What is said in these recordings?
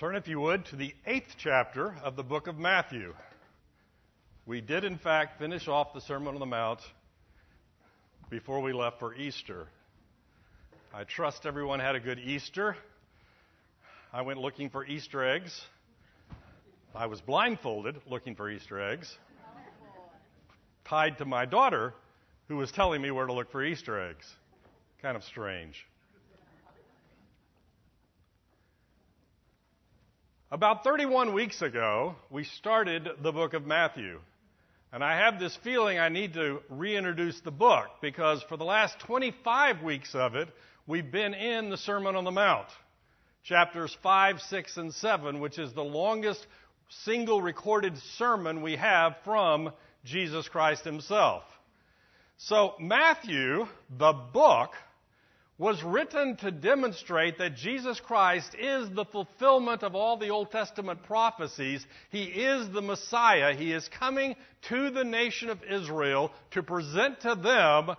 Turn, if you would, to the eighth chapter of the book of Matthew. We did, in fact, finish off the Sermon on the Mount before we left for Easter. I trust everyone had a good Easter. I went looking for Easter eggs. I was blindfolded looking for Easter eggs, tied to my daughter, who was telling me where to look for Easter eggs. Kind of strange. About 31 weeks ago, we started the book of Matthew. And I have this feeling I need to reintroduce the book because for the last 25 weeks of it, we've been in the Sermon on the Mount, chapters 5, 6, and 7, which is the longest single recorded sermon we have from Jesus Christ himself. So, Matthew, the book, was written to demonstrate that Jesus Christ is the fulfillment of all the Old Testament prophecies. He is the Messiah. He is coming to the nation of Israel to present to them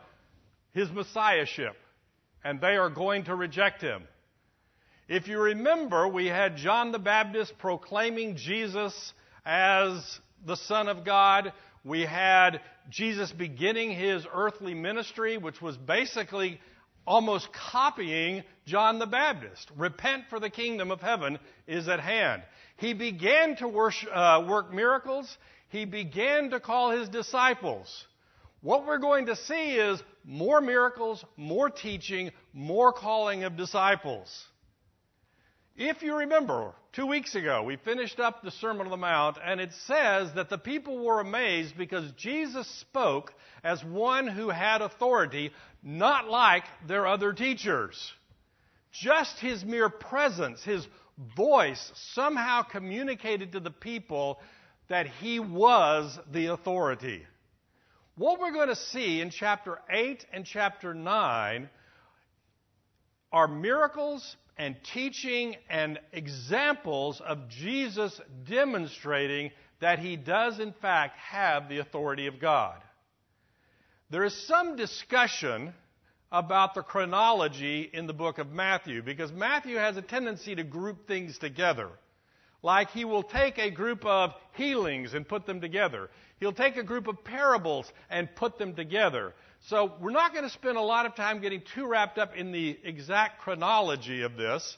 his Messiahship. And they are going to reject him. If you remember, we had John the Baptist proclaiming Jesus as the Son of God. We had Jesus beginning his earthly ministry, which was basically almost copying John the Baptist. Repent for the kingdom of heaven is at hand. He began to worship, uh, work miracles. He began to call his disciples. What we're going to see is more miracles, more teaching, more calling of disciples. If you remember, two weeks ago, we finished up the Sermon on the Mount, and it says that the people were amazed because Jesus spoke as one who had authority, not like their other teachers. Just his mere presence, his voice, somehow communicated to the people that he was the authority. What we're going to see in chapter 8 and chapter 9 are miracles and teaching and examples of Jesus demonstrating that he does, in fact, have the authority of God. There is some discussion about the chronology in the book of Matthew because Matthew has a tendency to group things together. Like he will take a group of healings and put them together. He'll take a group of parables and put them together. So we're not going to spend a lot of time getting too wrapped up in the exact chronology of this,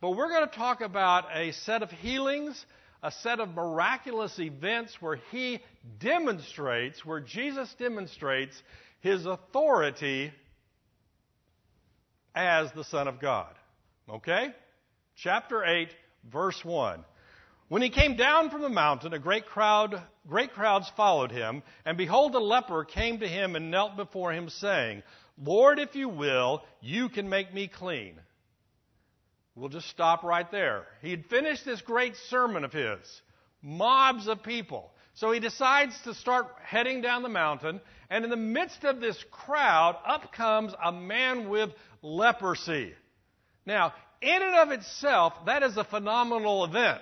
but we're going to talk about a set of healings, a set of miraculous events where he demonstrates, where Jesus demonstrates his authority as the Son of God. Okay? Chapter 8, verse 1. When he came down from the mountain, a great crowd, great crowds followed him, and behold, a leper came to him and knelt before him, saying, Lord, if you will, you can make me clean. We'll just stop right there. He had finished this great sermon of his, mobs of people. So he decides to start heading down the mountain, and in the midst of this crowd, up comes a man with leprosy. Now, in and of itself, that is a phenomenal event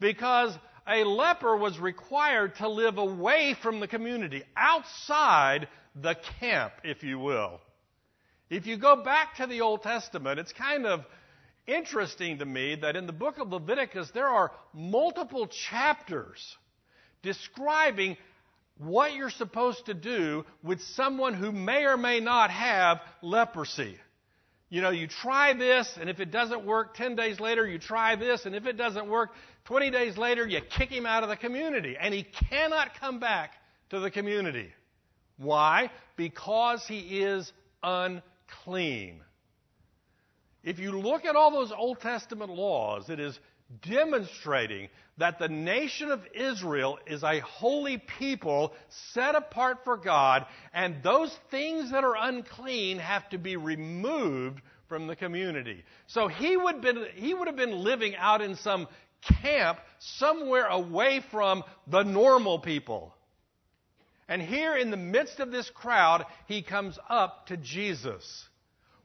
because a leper was required to live away from the community, outside the camp, if you will. If you go back to the Old Testament, it's kind of interesting to me that in the book of Leviticus there are multiple chapters describing what you're supposed to do with someone who may or may not have leprosy. You know, you try this, and if it doesn't work, 10 days later you try this, and if it doesn't work, 20 days later you kick him out of the community, and he cannot come back to the community. Why? Because he is unclean. If you look at all those Old Testament laws, it is demonstrating that the nation of Israel is a holy people set apart for God, and those things that are unclean have to be removed from the community. So he would, been, he would have been living out in some camp somewhere away from the normal people. And here in the midst of this crowd, he comes up to Jesus.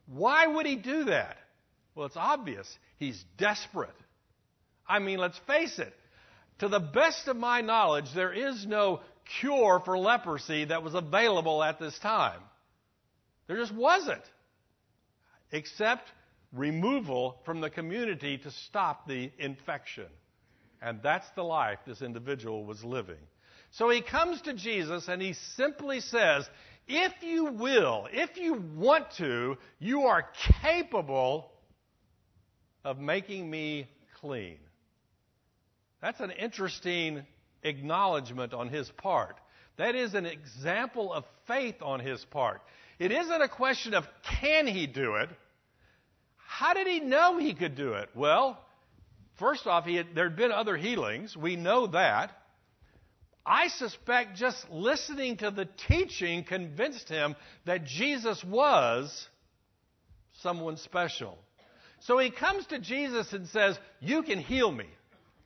Why would he do that? Well, it's obvious. He's desperate. I mean, let's face it. To the best of my knowledge, there is no cure for leprosy that was available at this time. There just wasn't. Except removal from the community to stop the infection. And that's the life this individual was living. So he comes to Jesus and he simply says, If you will, if you want to, you are capable of making me clean. That's an interesting acknowledgement on his part. That is an example of faith on his part. It isn't a question of can he do it. How did he know he could do it? Well, first off, had, there had been other healings. We know that. I suspect just listening to the teaching convinced him that Jesus was someone special. So he comes to Jesus and says, You can heal me.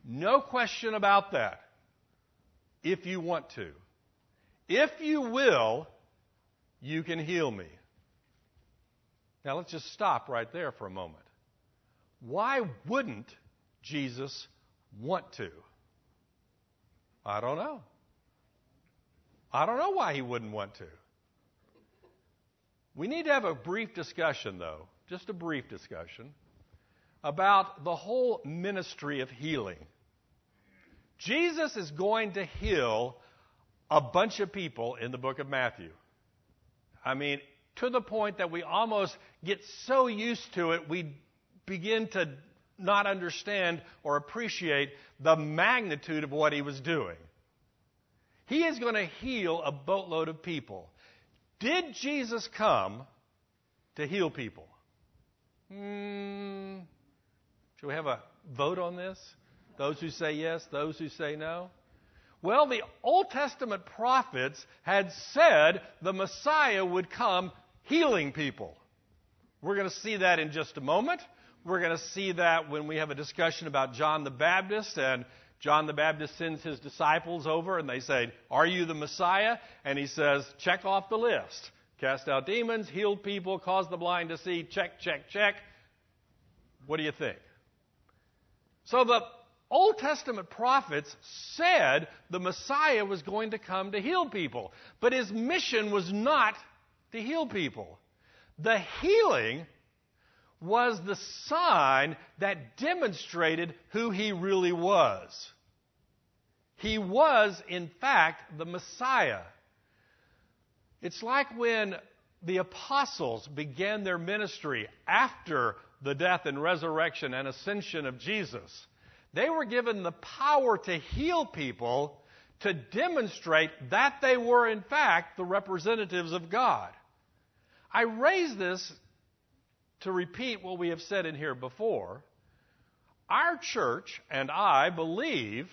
No question about that. If you want to. If you will, you can heal me. Now let's just stop right there for a moment. Why wouldn't Jesus want to? I don't know. I don't know why he wouldn't want to. We need to have a brief discussion, though, just a brief discussion, about the whole ministry of healing. Jesus is going to heal a bunch of people in the book of Matthew. I mean, to the point that we almost get so used to it, we begin to not understand or appreciate the magnitude of what he was doing. He is going to heal a boatload of people. Did Jesus come to heal people? Hmm. Should we have a vote on this? Those who say yes, those who say no? Well, the Old Testament prophets had said the Messiah would come healing people. We're going to see that in just a moment. We're going to see that when we have a discussion about John the Baptist and John the Baptist sends his disciples over and they say, Are you the Messiah? And he says, Check off the list. Cast out demons, healed people, caused the blind to see, check, check, check. What do you think? So the Old Testament prophets said the Messiah was going to come to heal people, but his mission was not to heal people. The healing was the sign that demonstrated who he really was. He was, in fact, the Messiah. It's like when the apostles began their ministry after the death and resurrection and ascension of Jesus. They were given the power to heal people to demonstrate that they were, in fact, the representatives of God. I raise this to repeat what we have said in here before. Our church and I believe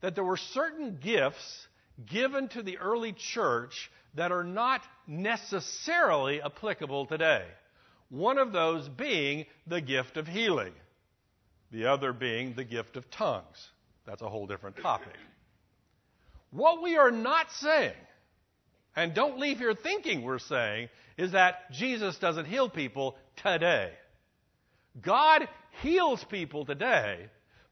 that there were certain gifts given to the early church that are not necessarily applicable today. One of those being the gift of healing, the other being the gift of tongues. That's a whole different topic. What we are not saying, and don't leave here thinking we're saying, is that Jesus doesn't heal people today. God heals people today,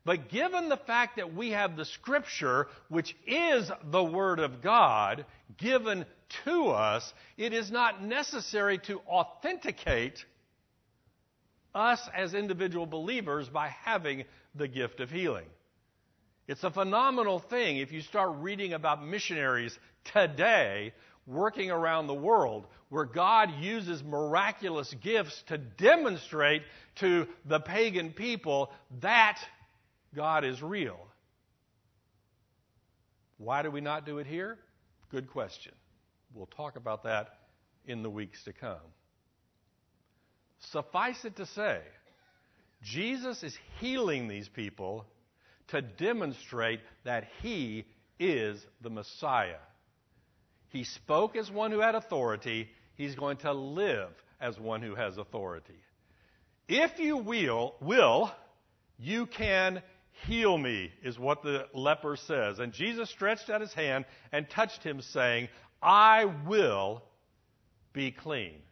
but given the fact that we have the Scripture, which is the Word of God, given to us, it is not necessary to authenticate us as individual believers by having the gift of healing. It's a phenomenal thing if you start reading about missionaries today working around the world where God uses miraculous gifts to demonstrate to the pagan people that God is real. Why do we not do it here? Good question. We'll talk about that in the weeks to come. Suffice it to say, Jesus is healing these people to demonstrate that he is the Messiah. He spoke as one who had authority. He's going to live as one who has authority. If you will, will, you can heal me, is what the leper says. And Jesus stretched out his hand and touched him, saying, I will be clean.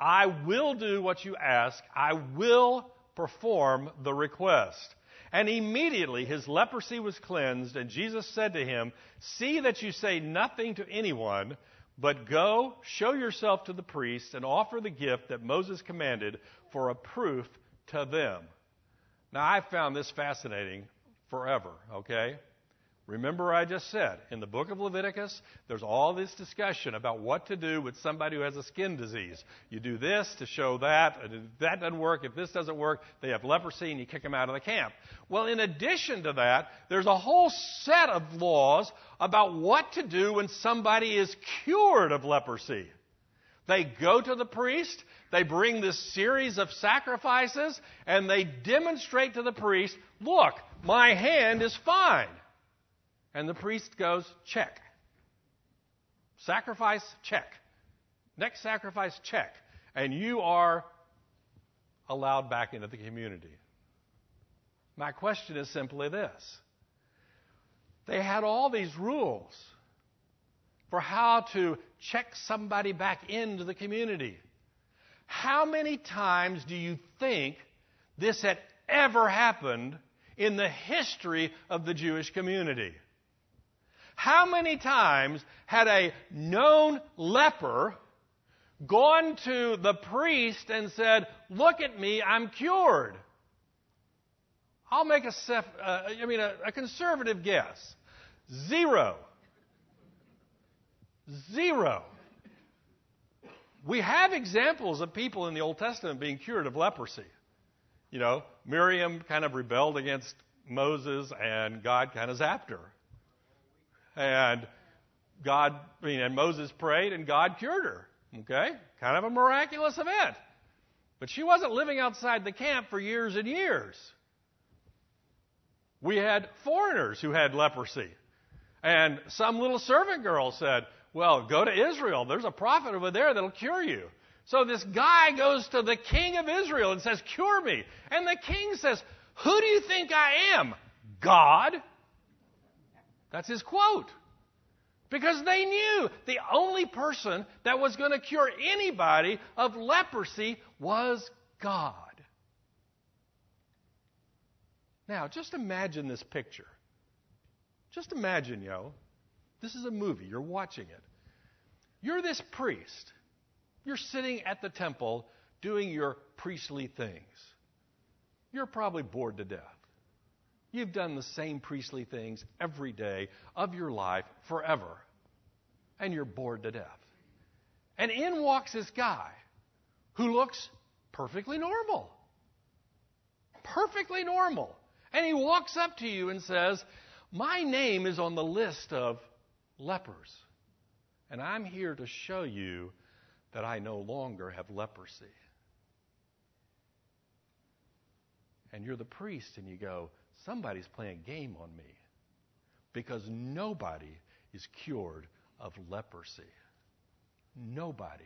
I will do what you ask. I will perform the request. And immediately his leprosy was cleansed, and Jesus said to him, See that you say nothing to anyone, but go, show yourself to the priest, and offer the gift that Moses commanded for a proof to them. Now, I've found this fascinating forever, okay? Remember, I just said in the book of Leviticus, there's all this discussion about what to do with somebody who has a skin disease. You do this to show that, and if that doesn't work, if this doesn't work, they have leprosy and you kick them out of the camp. Well, in addition to that, there's a whole set of laws about what to do when somebody is cured of leprosy. They go to the priest, they bring this series of sacrifices, and they demonstrate to the priest, look, my hand is fine. And the priest goes, check. Sacrifice, check. Next sacrifice, check. And you are allowed back into the community. My question is simply this they had all these rules for how to check somebody back into the community. How many times do you think this had ever happened in the history of the Jewish community? How many times had a known leper gone to the priest and said, Look at me, I'm cured? I'll make a, uh, I mean, a, a conservative guess. Zero. Zero. We have examples of people in the Old Testament being cured of leprosy. You know, Miriam kind of rebelled against Moses, and God kind of zapped her. And God, I mean, and Moses prayed and God cured her. Okay? Kind of a miraculous event. But she wasn't living outside the camp for years and years. We had foreigners who had leprosy. And some little servant girl said, Well, go to Israel. There's a prophet over there that'll cure you. So this guy goes to the king of Israel and says, Cure me. And the king says, Who do you think I am? God? That's his quote. Because they knew the only person that was going to cure anybody of leprosy was God. Now, just imagine this picture. Just imagine, yo. This is a movie. You're watching it. You're this priest. You're sitting at the temple doing your priestly things. You're probably bored to death. You've done the same priestly things every day of your life forever, and you're bored to death. And in walks this guy who looks perfectly normal. Perfectly normal. And he walks up to you and says, My name is on the list of lepers, and I'm here to show you that I no longer have leprosy. And you're the priest, and you go, somebody's playing a game on me because nobody is cured of leprosy. Nobody.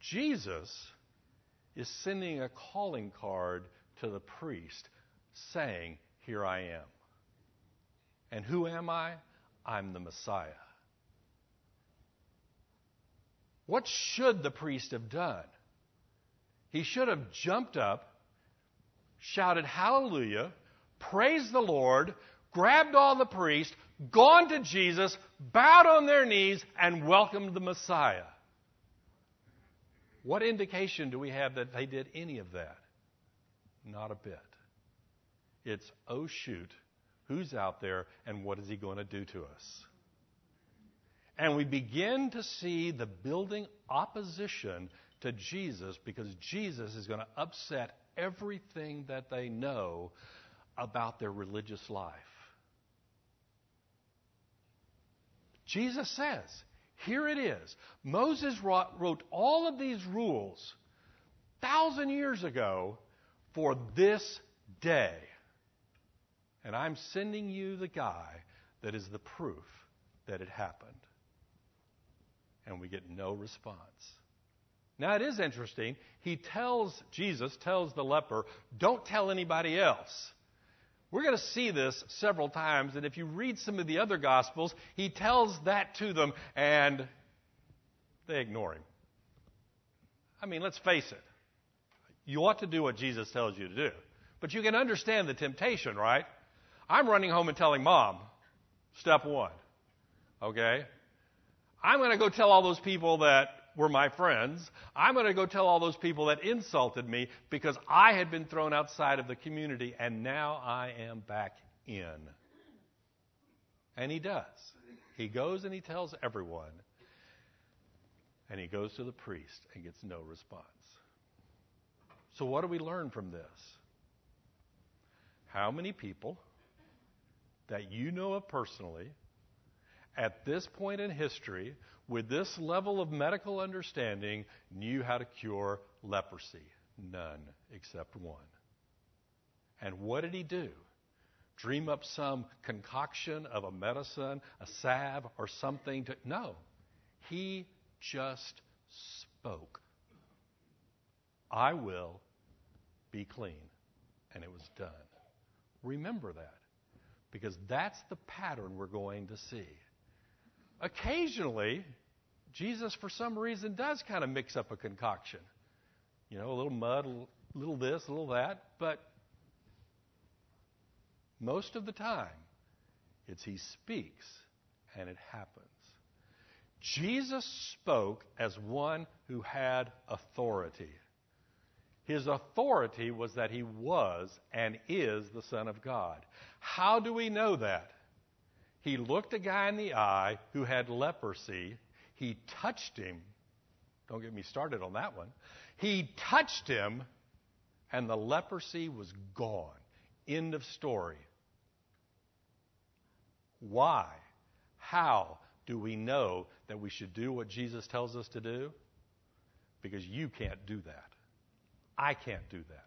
Jesus is sending a calling card to the priest saying, Here I am. And who am I? I'm the Messiah. What should the priest have done? He should have jumped up shouted hallelujah, praised the Lord, grabbed all the priests, gone to Jesus, bowed on their knees, and welcomed the Messiah. What indication do we have that they did any of that? Not a bit. It's, oh shoot, who's out there and what is he going to do to us? And we begin to see the building opposition to Jesus because Jesus is going to upset everything that they know about their religious life. Jesus says, here it is. Moses wrote all of these rules thousand years ago for this day. And I'm sending you the guy that is the proof that it happened. And we get no response. Now it is interesting. He tells, Jesus tells the leper, don't tell anybody else. We're going to see this several times, and if you read some of the other Gospels, he tells that to them, and they ignore him. I mean, let's face it. You ought to do what Jesus tells you to do. But you can understand the temptation, right? I'm running home and telling mom, step one. Okay? I'm going to go tell all those people that were my friends. I'm going to go tell all those people that insulted me because I had been thrown outside of the community and now I am back in. And he does. He goes and he tells everyone. And he goes to the priest and gets no response. So, what do we learn from this? How many people that you know of personally at this point in history, with this level of medical understanding, knew how to cure leprosy? None except one. And what did he do? Dream up some concoction of a medicine, a salve, or something to. No. He just spoke. I will be clean. And it was done. Remember that because that's the pattern we're going to see. Occasionally, Jesus, for some reason, does kind of mix up a concoction. You know, a little mud, a little this, a little that, but most of the time, it's He speaks and it happens. Jesus spoke as one who had authority. His authority was that he was and is the Son of God. How do we know that? He looked a guy in the eye who had leprosy. He touched him. Don't get me started on that one. He touched him, and the leprosy was gone. End of story. Why? How do we know that we should do what Jesus tells us to do? Because you can't do that. I can't do that.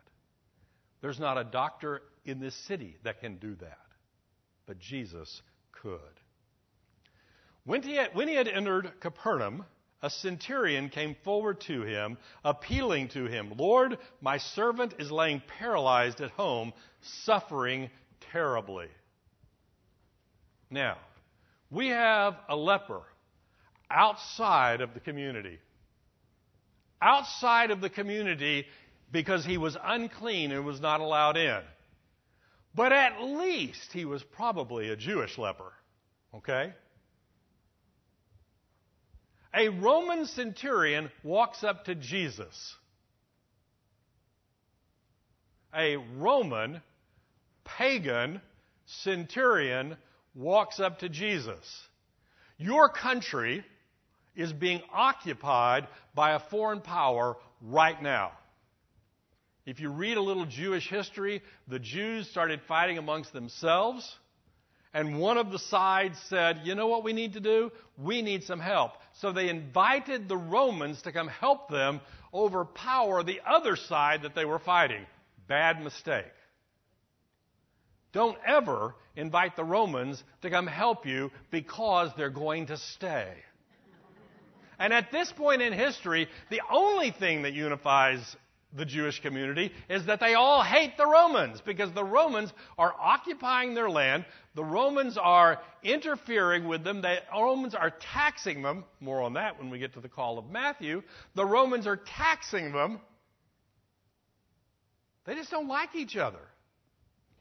There's not a doctor in this city that can do that. But Jesus could. When he, had, when he had entered Capernaum, a centurion came forward to him, appealing to him, Lord, my servant is laying paralyzed at home, suffering terribly. Now, we have a leper outside of the community. Outside of the community because he was unclean and was not allowed in. But at least he was probably a Jewish leper. Okay? A Roman centurion walks up to Jesus. A Roman pagan centurion walks up to Jesus. Your country is being occupied by a foreign power right now. If you read a little Jewish history, the Jews started fighting amongst themselves. And one of the sides said, You know what we need to do? We need some help. So they invited the Romans to come help them overpower the other side that they were fighting. Bad mistake. Don't ever invite the Romans to come help you because they're going to stay. And at this point in history, the only thing that unifies the Jewish community is that they all hate the Romans because the Romans are occupying their land. The Romans are interfering with them. The Romans are taxing them. More on that when we get to the call of Matthew. The Romans are taxing them. They just don't like each other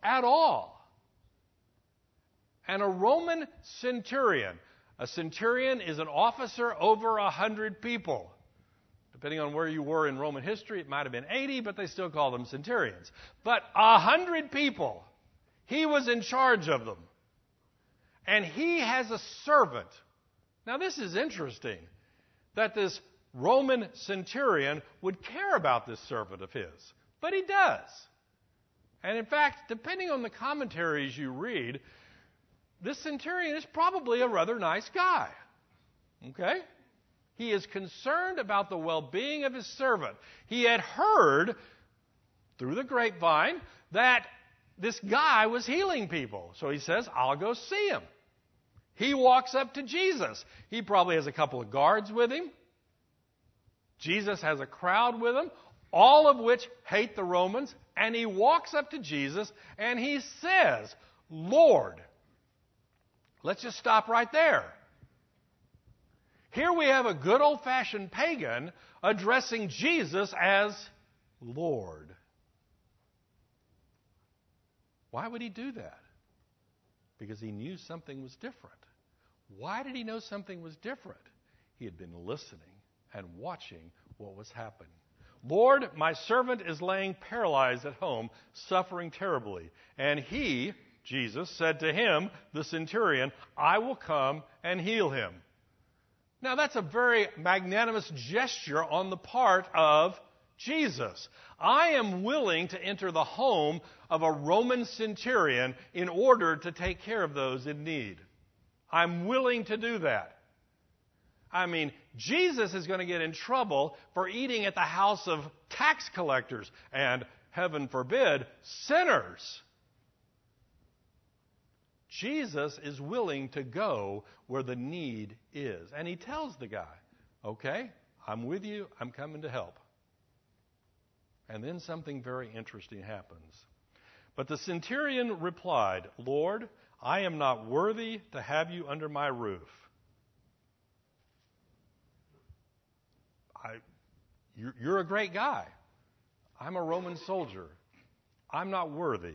at all. And a Roman centurion, a centurion is an officer over a hundred people. Depending on where you were in Roman history, it might have been 80, but they still call them centurions. But a hundred people, he was in charge of them. And he has a servant. Now, this is interesting that this Roman centurion would care about this servant of his, but he does. And in fact, depending on the commentaries you read, this centurion is probably a rather nice guy. Okay? He is concerned about the well being of his servant. He had heard through the grapevine that this guy was healing people. So he says, I'll go see him. He walks up to Jesus. He probably has a couple of guards with him. Jesus has a crowd with him, all of which hate the Romans. And he walks up to Jesus and he says, Lord. Let's just stop right there. Here we have a good old fashioned pagan addressing Jesus as Lord. Why would he do that? Because he knew something was different. Why did he know something was different? He had been listening and watching what was happening. Lord, my servant is laying paralyzed at home, suffering terribly. And he, Jesus, said to him, the centurion, I will come and heal him. Now, that's a very magnanimous gesture on the part of Jesus. I am willing to enter the home of a Roman centurion in order to take care of those in need. I'm willing to do that. I mean, Jesus is going to get in trouble for eating at the house of tax collectors and, heaven forbid, sinners. Jesus is willing to go where the need is. And he tells the guy, okay, I'm with you, I'm coming to help. And then something very interesting happens. But the centurion replied, Lord, I am not worthy to have you under my roof. I, you're, you're a great guy. I'm a Roman soldier. I'm not worthy.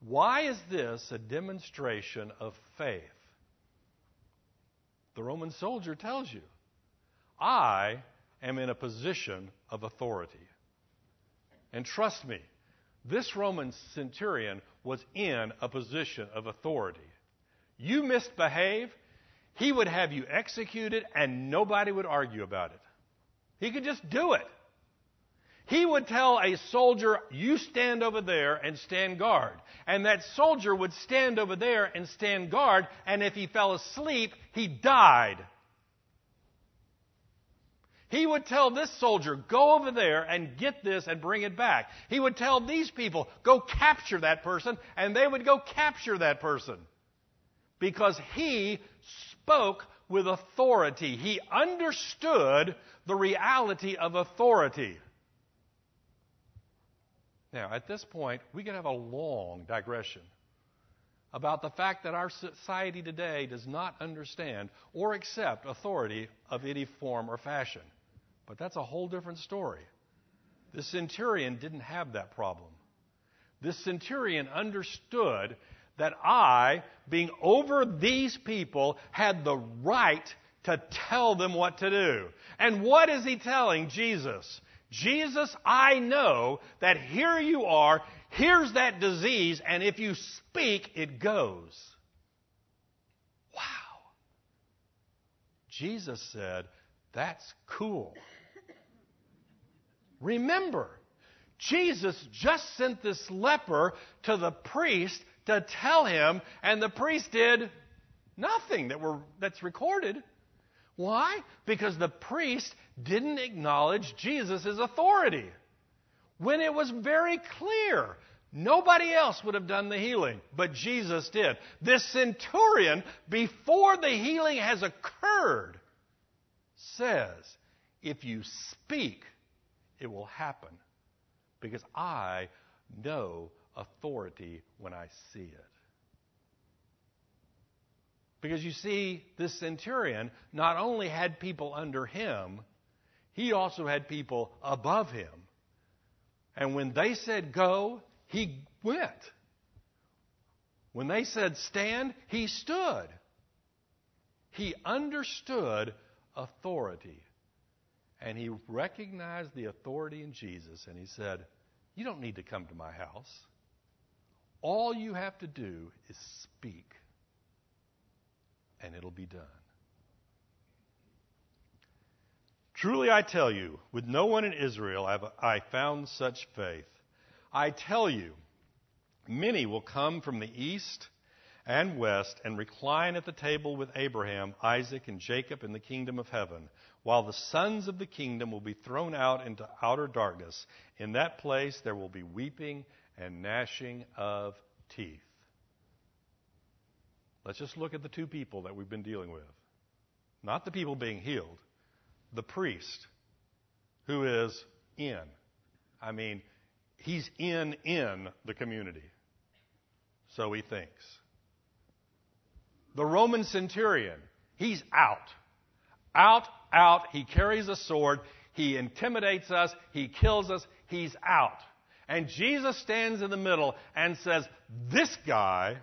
Why is this a demonstration of faith? The Roman soldier tells you, I am in a position of authority. And trust me, this Roman centurion was in a position of authority. You misbehave, he would have you executed and nobody would argue about it. He could just do it. He would tell a soldier, You stand over there and stand guard. And that soldier would stand over there and stand guard, and if he fell asleep, he died. He would tell this soldier, Go over there and get this and bring it back. He would tell these people, Go capture that person, and they would go capture that person. Because he spoke with authority. He understood the reality of authority. Now, at this point, we can have a long digression about the fact that our society today does not understand or accept authority of any form or fashion. But that's a whole different story. The centurion didn't have that problem. This centurion understood that I, being over these people, had the right to tell them what to do. And what is he telling Jesus? Jesus, I know that here you are, here's that disease, and if you speak, it goes. Wow. Jesus said, That's cool. Remember, Jesus just sent this leper to the priest to tell him, and the priest did nothing that were, that's recorded. Why? Because the priest didn't acknowledge Jesus' authority. When it was very clear nobody else would have done the healing, but Jesus did. This centurion, before the healing has occurred, says, If you speak, it will happen. Because I know authority when I see it. Because you see, this centurion not only had people under him, he also had people above him. And when they said go, he went. When they said stand, he stood. He understood authority. And he recognized the authority in Jesus and he said, You don't need to come to my house. All you have to do is speak, and it'll be done. Truly I tell you, with no one in Israel have I found such faith. I tell you, many will come from the east and west and recline at the table with Abraham, Isaac, and Jacob in the kingdom of heaven, while the sons of the kingdom will be thrown out into outer darkness. In that place there will be weeping and gnashing of teeth. Let's just look at the two people that we've been dealing with. Not the people being healed, the priest who is in. I mean, he's in in the community. So he thinks. The Roman centurion, he's out. Out, out. He carries a sword. He intimidates us. He kills us. He's out. And Jesus stands in the middle and says, This guy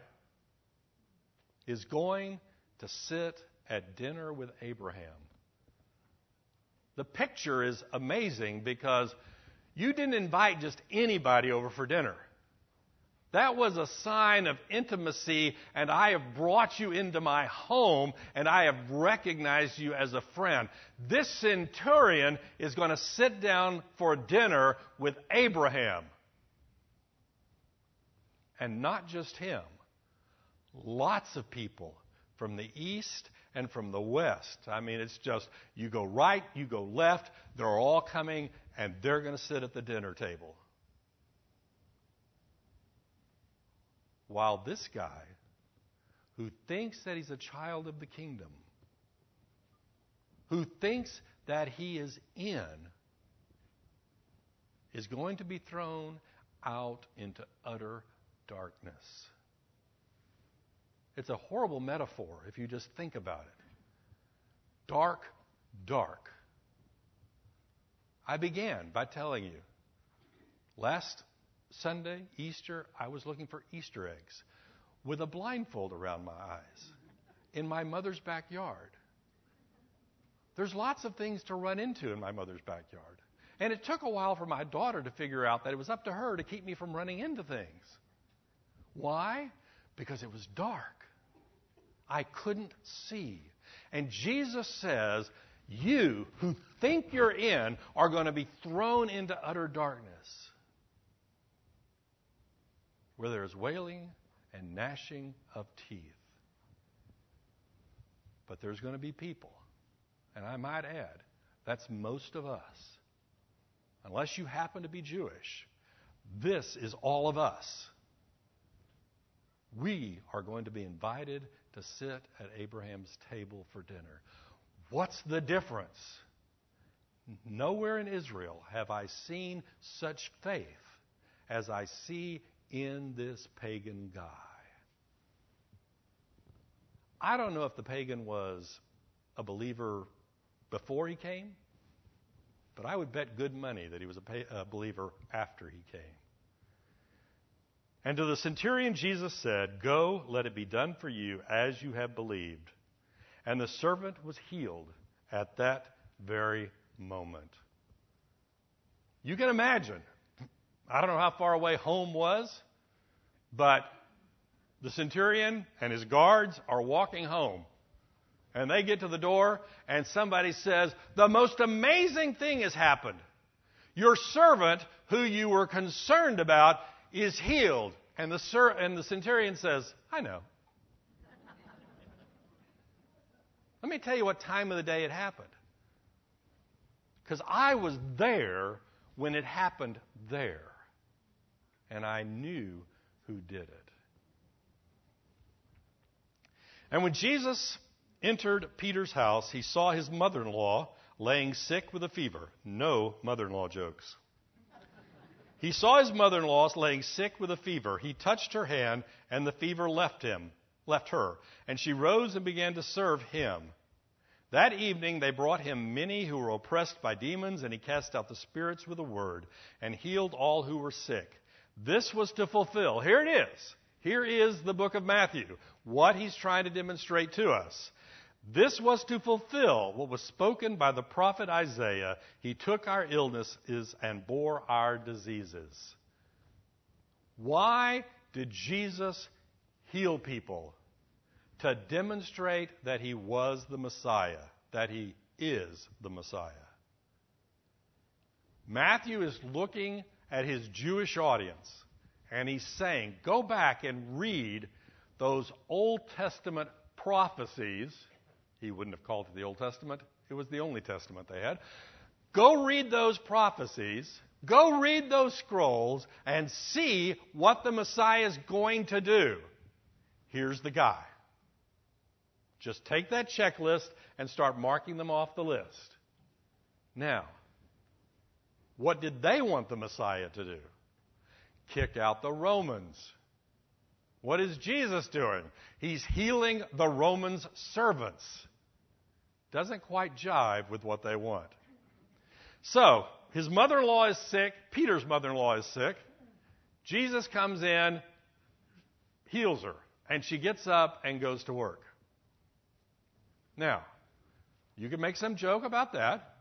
is going to sit at dinner with Abraham. The picture is amazing because you didn't invite just anybody over for dinner. That was a sign of intimacy, and I have brought you into my home, and I have recognized you as a friend. This centurion is going to sit down for dinner with Abraham. And not just him, lots of people from the east and from the west. I mean, it's just you go right, you go left, they're all coming, and they're going to sit at the dinner table. While this guy, who thinks that he's a child of the kingdom, who thinks that he is in, is going to be thrown out into utter darkness. It's a horrible metaphor if you just think about it. Dark, dark. I began by telling you last Sunday, Easter, I was looking for Easter eggs with a blindfold around my eyes in my mother's backyard. There's lots of things to run into in my mother's backyard. And it took a while for my daughter to figure out that it was up to her to keep me from running into things. Why? Because it was dark. I couldn't see. And Jesus says, You who think you're in are going to be thrown into utter darkness where there is wailing and gnashing of teeth. But there's going to be people, and I might add, that's most of us. Unless you happen to be Jewish, this is all of us. We are going to be invited to sit at Abraham's table for dinner. What's the difference? Nowhere in Israel have I seen such faith as I see in this pagan guy. I don't know if the pagan was a believer before he came, but I would bet good money that he was a, a believer after he came. And to the centurion, Jesus said, Go, let it be done for you as you have believed. And the servant was healed at that very moment. You can imagine. I don't know how far away home was, but the centurion and his guards are walking home. And they get to the door, and somebody says, The most amazing thing has happened. Your servant, who you were concerned about, is healed. And the, ser- and the centurion says, I know. Let me tell you what time of the day it happened. Because I was there when it happened there. And I knew who did it. And when Jesus entered Peter's house, he saw his mother in law laying sick with a fever. No mother in law jokes. He saw his mother in law laying sick with a fever. He touched her hand, and the fever left him, left her. And she rose and began to serve him. That evening they brought him many who were oppressed by demons, and he cast out the spirits with a word, and healed all who were sick. This was to fulfill. Here it is. Here is the book of Matthew, what he's trying to demonstrate to us. This was to fulfill what was spoken by the prophet Isaiah. He took our illnesses and bore our diseases. Why did Jesus heal people? To demonstrate that he was the Messiah, that he is the Messiah. Matthew is looking at his Jewish audience and he's saying, Go back and read those Old Testament prophecies he wouldn't have called it the Old Testament, it was the only testament they had. Go read those prophecies, go read those scrolls, and see what the Messiah is going to do. Here's the guy. Just take that checklist and start marking them off the list. Now, What did they want the Messiah to do? Kick out the Romans. What is Jesus doing? He's healing the Romans' servants. Doesn't quite jive with what they want. So, his mother in law is sick. Peter's mother in law is sick. Jesus comes in, heals her, and she gets up and goes to work. Now, you can make some joke about that.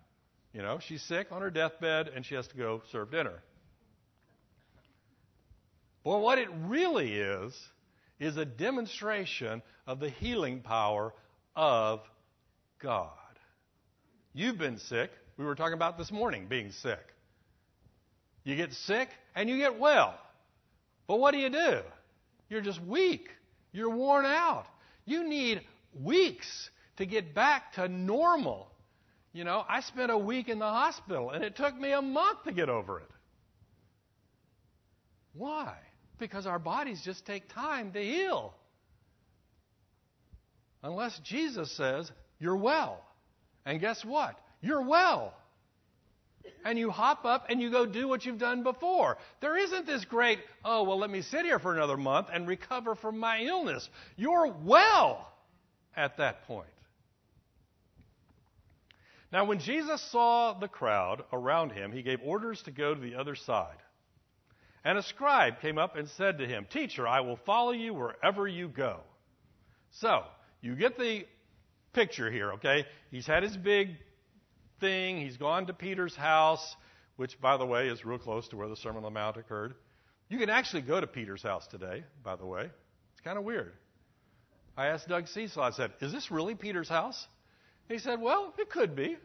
You know, she's sick on her deathbed and she has to go serve dinner. But what it really is, is a demonstration of the healing power of God. You've been sick. We were talking about this morning being sick. You get sick and you get well. But what do you do? You're just weak. You're worn out. You need weeks to get back to normal. You know, I spent a week in the hospital and it took me a month to get over it. Why? Because our bodies just take time to heal. Unless Jesus says, You're well. And guess what? You're well. And you hop up and you go do what you've done before. There isn't this great, oh, well, let me sit here for another month and recover from my illness. You're well at that point. Now, when Jesus saw the crowd around him, he gave orders to go to the other side. And a scribe came up and said to him, Teacher, I will follow you wherever you go. So, you get the picture here, okay? He's had his big thing. He's gone to Peter's house, which, by the way, is real close to where the Sermon on the Mount occurred. You can actually go to Peter's house today, by the way. It's kind of weird. I asked Doug Cecil, I said, Is this really Peter's house? He said, Well, it could be.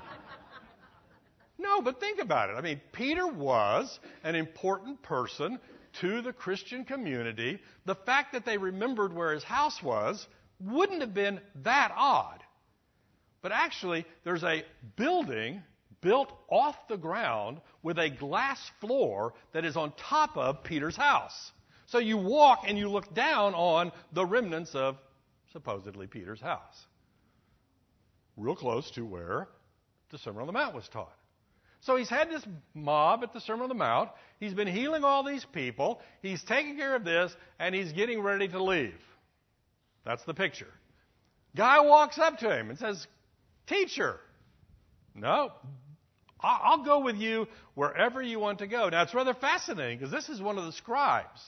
no, but think about it. I mean, Peter was an important person to the Christian community. The fact that they remembered where his house was wouldn't have been that odd. But actually, there's a building built off the ground with a glass floor that is on top of Peter's house. So you walk and you look down on the remnants of supposedly Peter's house real close to where the Sermon on the Mount was taught. So he's had this mob at the Sermon on the Mount. He's been healing all these people. He's taking care of this, and he's getting ready to leave. That's the picture. Guy walks up to him and says, Teacher, no, I'll go with you wherever you want to go. Now, it's rather fascinating because this is one of the scribes.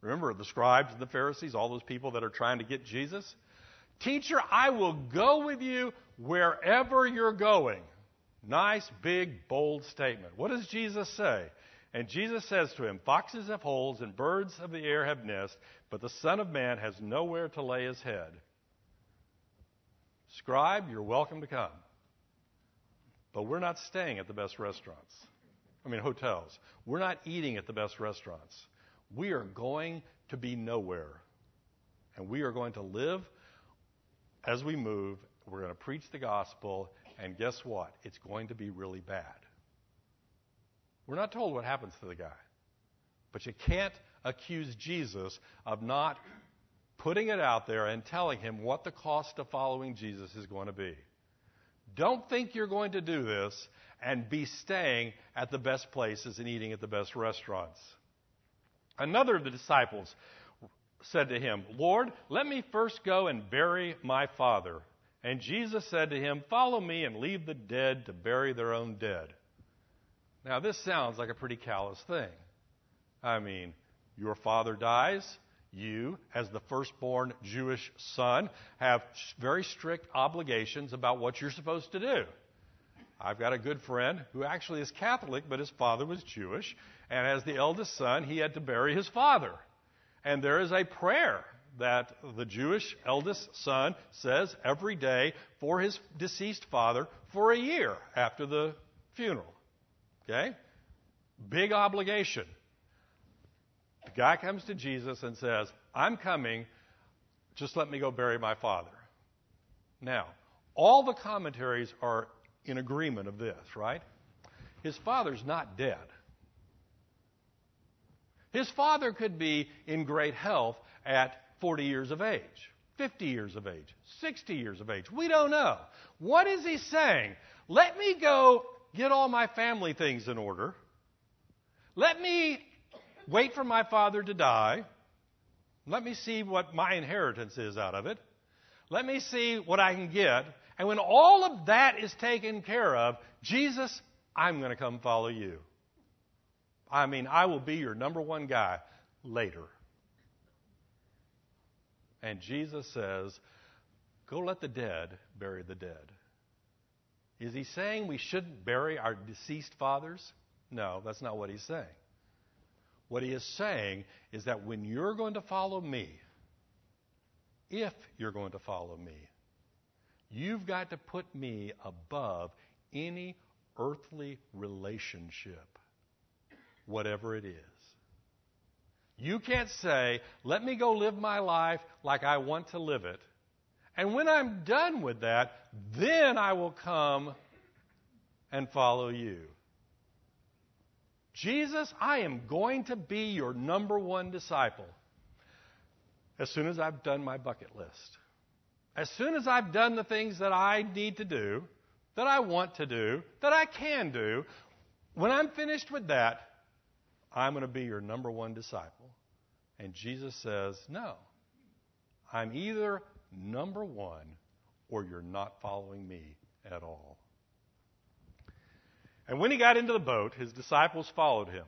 Remember, the scribes and the Pharisees, all those people that are trying to get Jesus? Teacher, I will go with you wherever you're going. Nice, big, bold statement. What does Jesus say? And Jesus says to him, Foxes have holes and birds of the air have nests, but the Son of Man has nowhere to lay his head. Scribe, you're welcome to come. But we're not staying at the best restaurants. I mean, hotels. We're not eating at the best restaurants. We are going to be nowhere. And we are going to live as we move, we're going to preach the gospel, and guess what? It's going to be really bad. We're not told what happens to the guy. But you can't accuse Jesus of not putting it out there and telling him what the cost of following Jesus is going to be. Don't think you're going to do this and be staying at the best places and eating at the best restaurants. Another of the disciples said to him, Lord, let me first go and bury my father. And Jesus said to him, Follow me and leave the dead to bury their own dead. Now, this sounds like a pretty callous thing. I mean, your father dies. You, as the firstborn Jewish son, have very strict obligations about what you're supposed to do. I've got a good friend who actually is Catholic, but his father was Jewish. And as the eldest son, he had to bury his father. And there is a prayer that the Jewish eldest son says every day for his deceased father for a year after the funeral. Okay? Big obligation. The guy comes to Jesus and says, I'm coming, just let me go bury my father. Now, all the commentaries are in agreement of this, right? His father's not dead. His father could be in great health at 40 years of age, 50 years of age, 60 years of age. We don't know. What is he saying? Let me go get all my family things in order. Let me wait for my father to die. Let me see what my inheritance is out of it. Let me see what I can get. And when all of that is taken care of, Jesus, I'm going to come follow you. I mean, I will be your number one guy later. And Jesus says, Go let the dead bury the dead. Is he saying we shouldn't bury our deceased fathers? No, that's not what he's saying. What he is saying is that when you're going to follow me, if you're going to follow me, you've got to put me above any earthly relationship, whatever it is. You can't say, let me go live my life like I want to live it. And when I'm done with that, then I will come and follow you. Jesus, I am going to be your number one disciple as soon as I've done my bucket list. As soon as I've done the things that I need to do, that I want to do, that I can do, when I'm finished with that, I'm going to be your number one disciple. And Jesus says, No. I'm either number one or you're not following me at all. And when he got into the boat, his disciples followed him.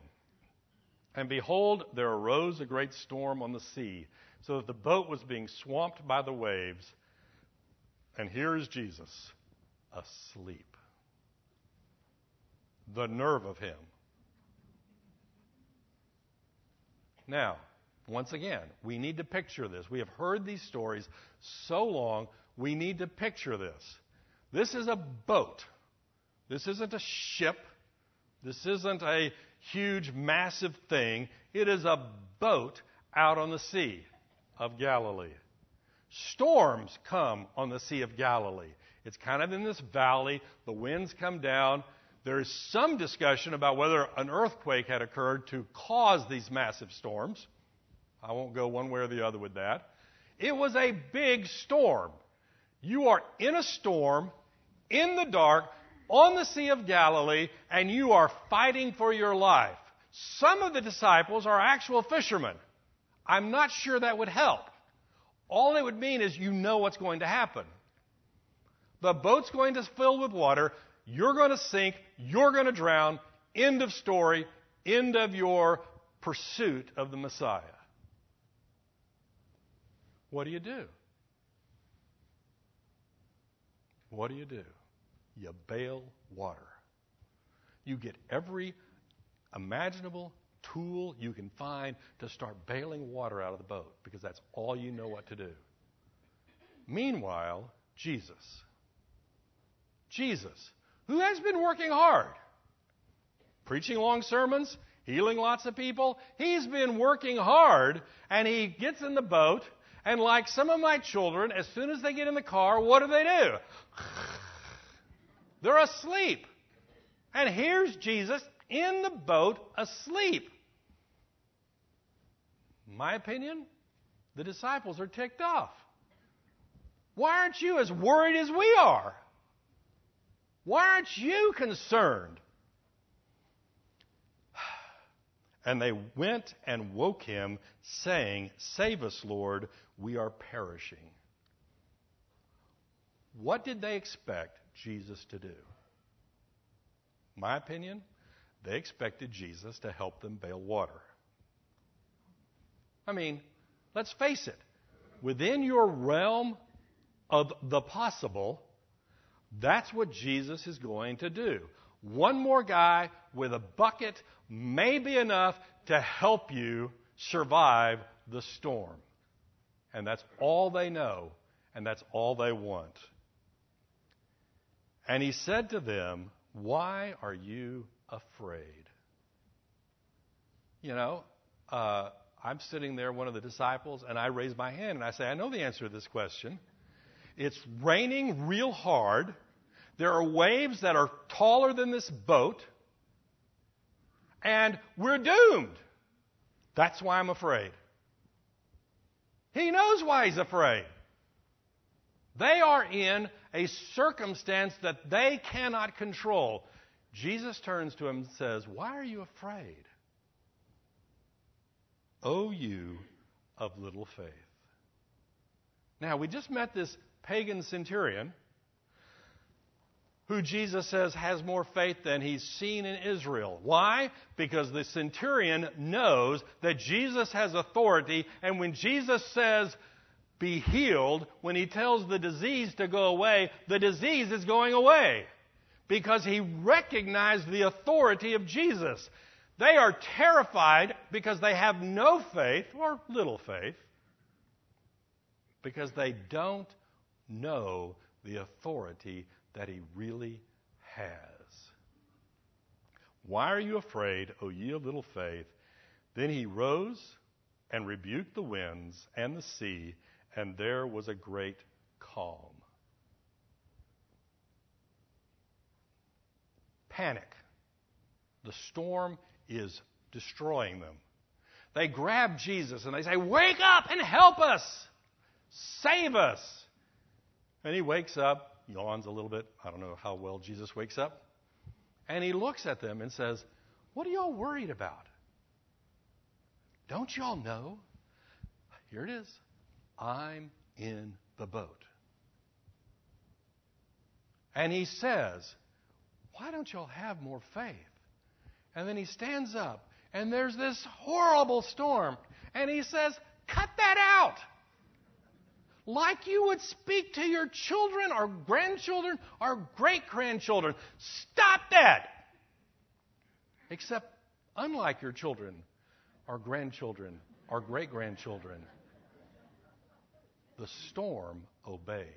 And behold, there arose a great storm on the sea, so that the boat was being swamped by the waves. And here is Jesus, asleep. The nerve of him. Now, once again, we need to picture this. We have heard these stories so long, we need to picture this. This is a boat. This isn't a ship. This isn't a huge, massive thing. It is a boat out on the Sea of Galilee. Storms come on the Sea of Galilee. It's kind of in this valley. The winds come down. There is some discussion about whether an earthquake had occurred to cause these massive storms. I won't go one way or the other with that. It was a big storm. You are in a storm, in the dark, on the Sea of Galilee, and you are fighting for your life. Some of the disciples are actual fishermen. I'm not sure that would help. All it would mean is you know what's going to happen. The boat's going to fill with water. You're going to sink. You're going to drown. End of story. End of your pursuit of the Messiah. What do you do? What do you do? You bail water. You get every imaginable tool you can find to start bailing water out of the boat because that's all you know what to do. Meanwhile, Jesus. Jesus, who has been working hard, preaching long sermons, healing lots of people, he's been working hard, and he gets in the boat and like some of my children, as soon as they get in the car, what do they do? They're asleep. And here's Jesus in the boat asleep. My opinion, the disciples are ticked off. Why aren't you as worried as we are? Why aren't you concerned? And they went and woke him, saying, Save us, Lord, we are perishing. What did they expect Jesus to do? My opinion, they expected Jesus to help them bail water. I mean, let's face it, within your realm of the possible, that's what Jesus is going to do. One more guy with a bucket may be enough to help you survive the storm. And that's all they know, and that's all they want. And he said to them, Why are you afraid? You know, uh, I'm sitting there, one of the disciples, and I raise my hand and I say, I know the answer to this question. It's raining real hard. There are waves that are taller than this boat and we're doomed. That's why I'm afraid. He knows why he's afraid. They are in a circumstance that they cannot control. Jesus turns to him and says, Why are you afraid? O you of little faith. Now, we just met this pagan centurion who Jesus says has more faith than he's seen in Israel. Why? Because the centurion knows that Jesus has authority, and when Jesus says, be healed, when he tells the disease to go away, the disease is going away. Because he recognized the authority of Jesus. They are terrified because they have no faith, or little faith, because they don't know the authority that he really has. Why are you afraid, O ye of little faith? Then he rose and rebuked the winds and the sea, and there was a great calm. Panic. The storm is destroying them. They grab Jesus and they say, Wake up and help us! Save us! And he wakes up yawns a little bit. I don't know how well Jesus wakes up. And he looks at them and says, What are y'all worried about? Don't y'all know? Here it is. I'm in the boat. And he says, Why don't y'all have more faith? And then he stands up, and there's this horrible storm. And he says, Cut that out like you would speak to your children or grandchildren or great grandchildren. Stop that! Except, unlike your children or grandchildren or great grandchildren, the storm obeyed.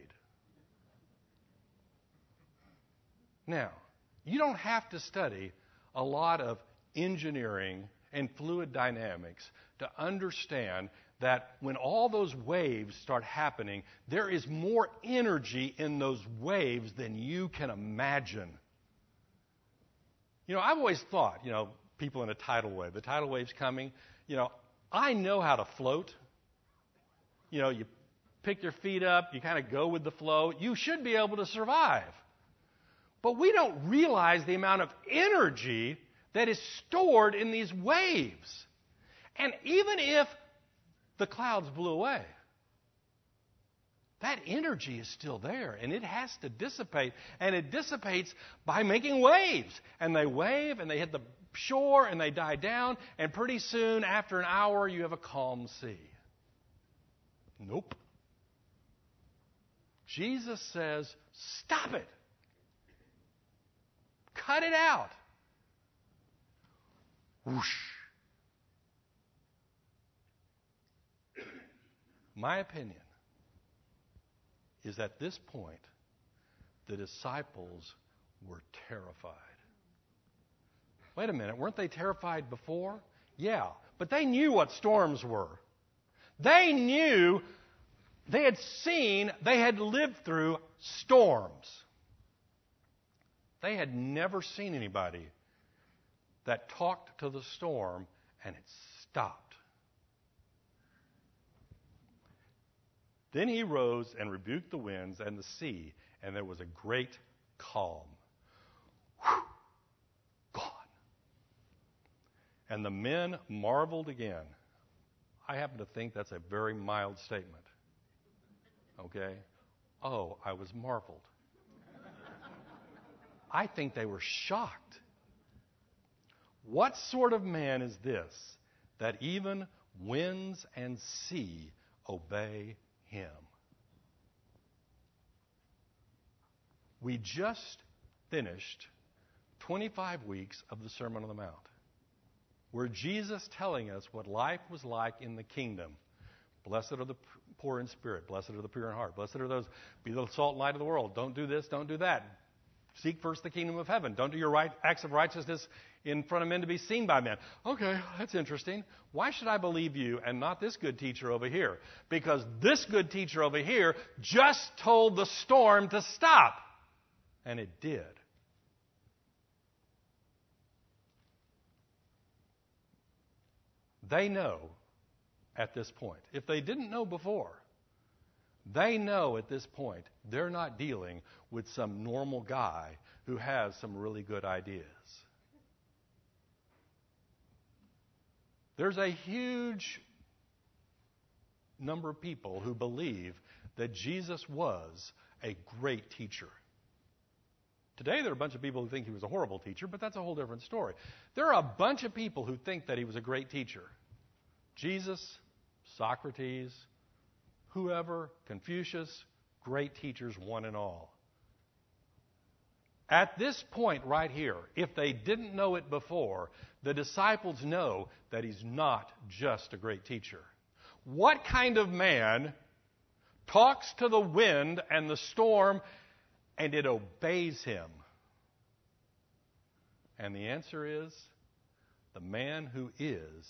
Now, you don't have to study a lot of engineering and fluid dynamics to understand that when all those waves start happening, there is more energy in those waves than you can imagine. You know, I've always thought, you know, people in a tidal wave, the tidal wave's coming, you know, I know how to float. You know, you pick your feet up, you kind of go with the flow. You should be able to survive. But we don't realize the amount of energy that is stored in these waves. And even if the clouds blew away. That energy is still there and it has to dissipate. And it dissipates by making waves. And they wave and they hit the shore and they die down. And pretty soon, after an hour, you have a calm sea. Nope. Jesus says, Stop it. Cut it out. Whoosh. My opinion is at this point, the disciples were terrified. Wait a minute, weren't they terrified before? Yeah, but they knew what storms were. They knew, they had seen, they had lived through storms. They had never seen anybody that talked to the storm and it stopped. Then he rose and rebuked the winds and the sea, and there was a great calm. Whew, gone. And the men marveled again. I happen to think that's a very mild statement. Okay? Oh, I was marveled. I think they were shocked. What sort of man is this that even winds and sea obey him. We just finished 25 weeks of the Sermon on the Mount, where Jesus telling us what life was like in the kingdom. Blessed are the poor in spirit. Blessed are the pure in heart. Blessed are those, be the salt and light of the world. Don't do this, don't do that. Seek first the kingdom of heaven. Don't do your right, acts of righteousness in front of men to be seen by men. Okay, that's interesting. Why should I believe you and not this good teacher over here? Because this good teacher over here just told the storm to stop. And it did. They know at this point. If they didn't know before, They know at this point they're not dealing with some normal guy who has some really good ideas. There's a huge number of people who believe that Jesus was a great teacher. Today, there are a bunch of people who think he was a horrible teacher, but that's a whole different story. There are a bunch of people who think that he was a great teacher. Jesus, Socrates, whoever, Confucius, great teachers, one and all. At this point, right here, if they didn't know it before, the disciples know that he's not just a great teacher. What kind of man talks to the wind and the storm and it obeys him? And the answer is the man who is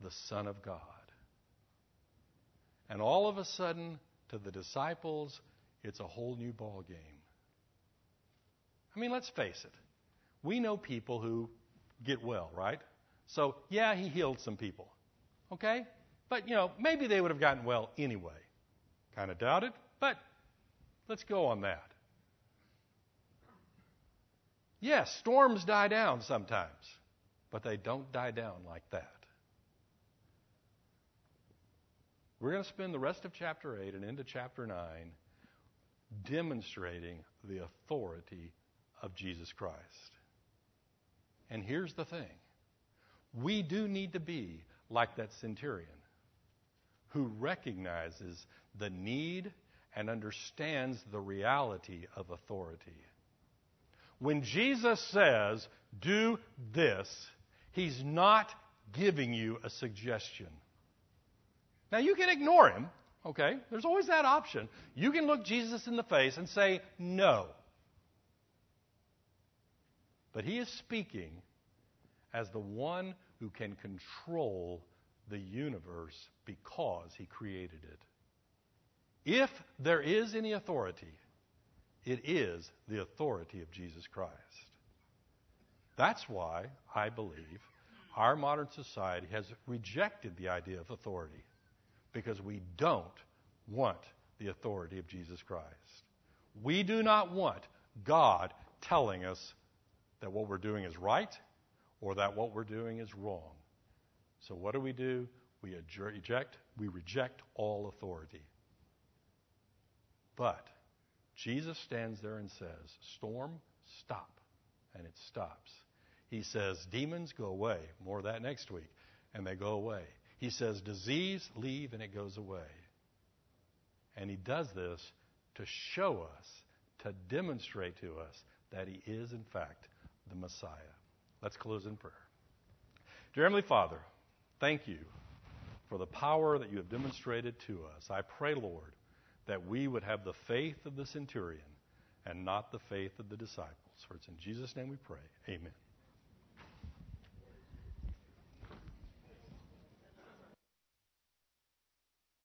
the Son of God. And all of a sudden, to the disciples, it's a whole new ball game. I mean, let's face it. We know people who get well, right? So, yeah, he healed some people. Okay? But, you know, maybe they would have gotten well anyway. Kind of doubt it, but let's go on that. Yes, storms die down sometimes, but they don't die down like that. We're going to spend the rest of chapter 8 and into chapter 9 demonstrating the authority of Jesus Christ. And here's the thing we do need to be like that centurion who recognizes the need and understands the reality of authority. When Jesus says, do this, he's not giving you a suggestion. Now, you can ignore him, okay? There's always that option. You can look Jesus in the face and say, no. But he is speaking as the one who can control the universe because he created it. If there is any authority, it is the authority of Jesus Christ. That's why I believe our modern society has rejected the idea of authority because we don't want the authority of Jesus Christ. We do not want God telling us that what we're doing is right or that what we're doing is wrong. So what do we do? We reject, we reject all authority. But Jesus stands there and says, Storm, stop. And it stops. He says, Demons, go away. More of that next week. And they go away. He says, Disease, leave, and it goes away. And he does this to show us, to demonstrate to us that he is, in fact, the Messiah. Let's close in prayer. Dear Heavenly Father, thank you for the power that you have demonstrated to us. I pray, Lord, that we would have the faith of the centurion and not the faith of the disciples. For it's in Jesus' name we pray. Amen.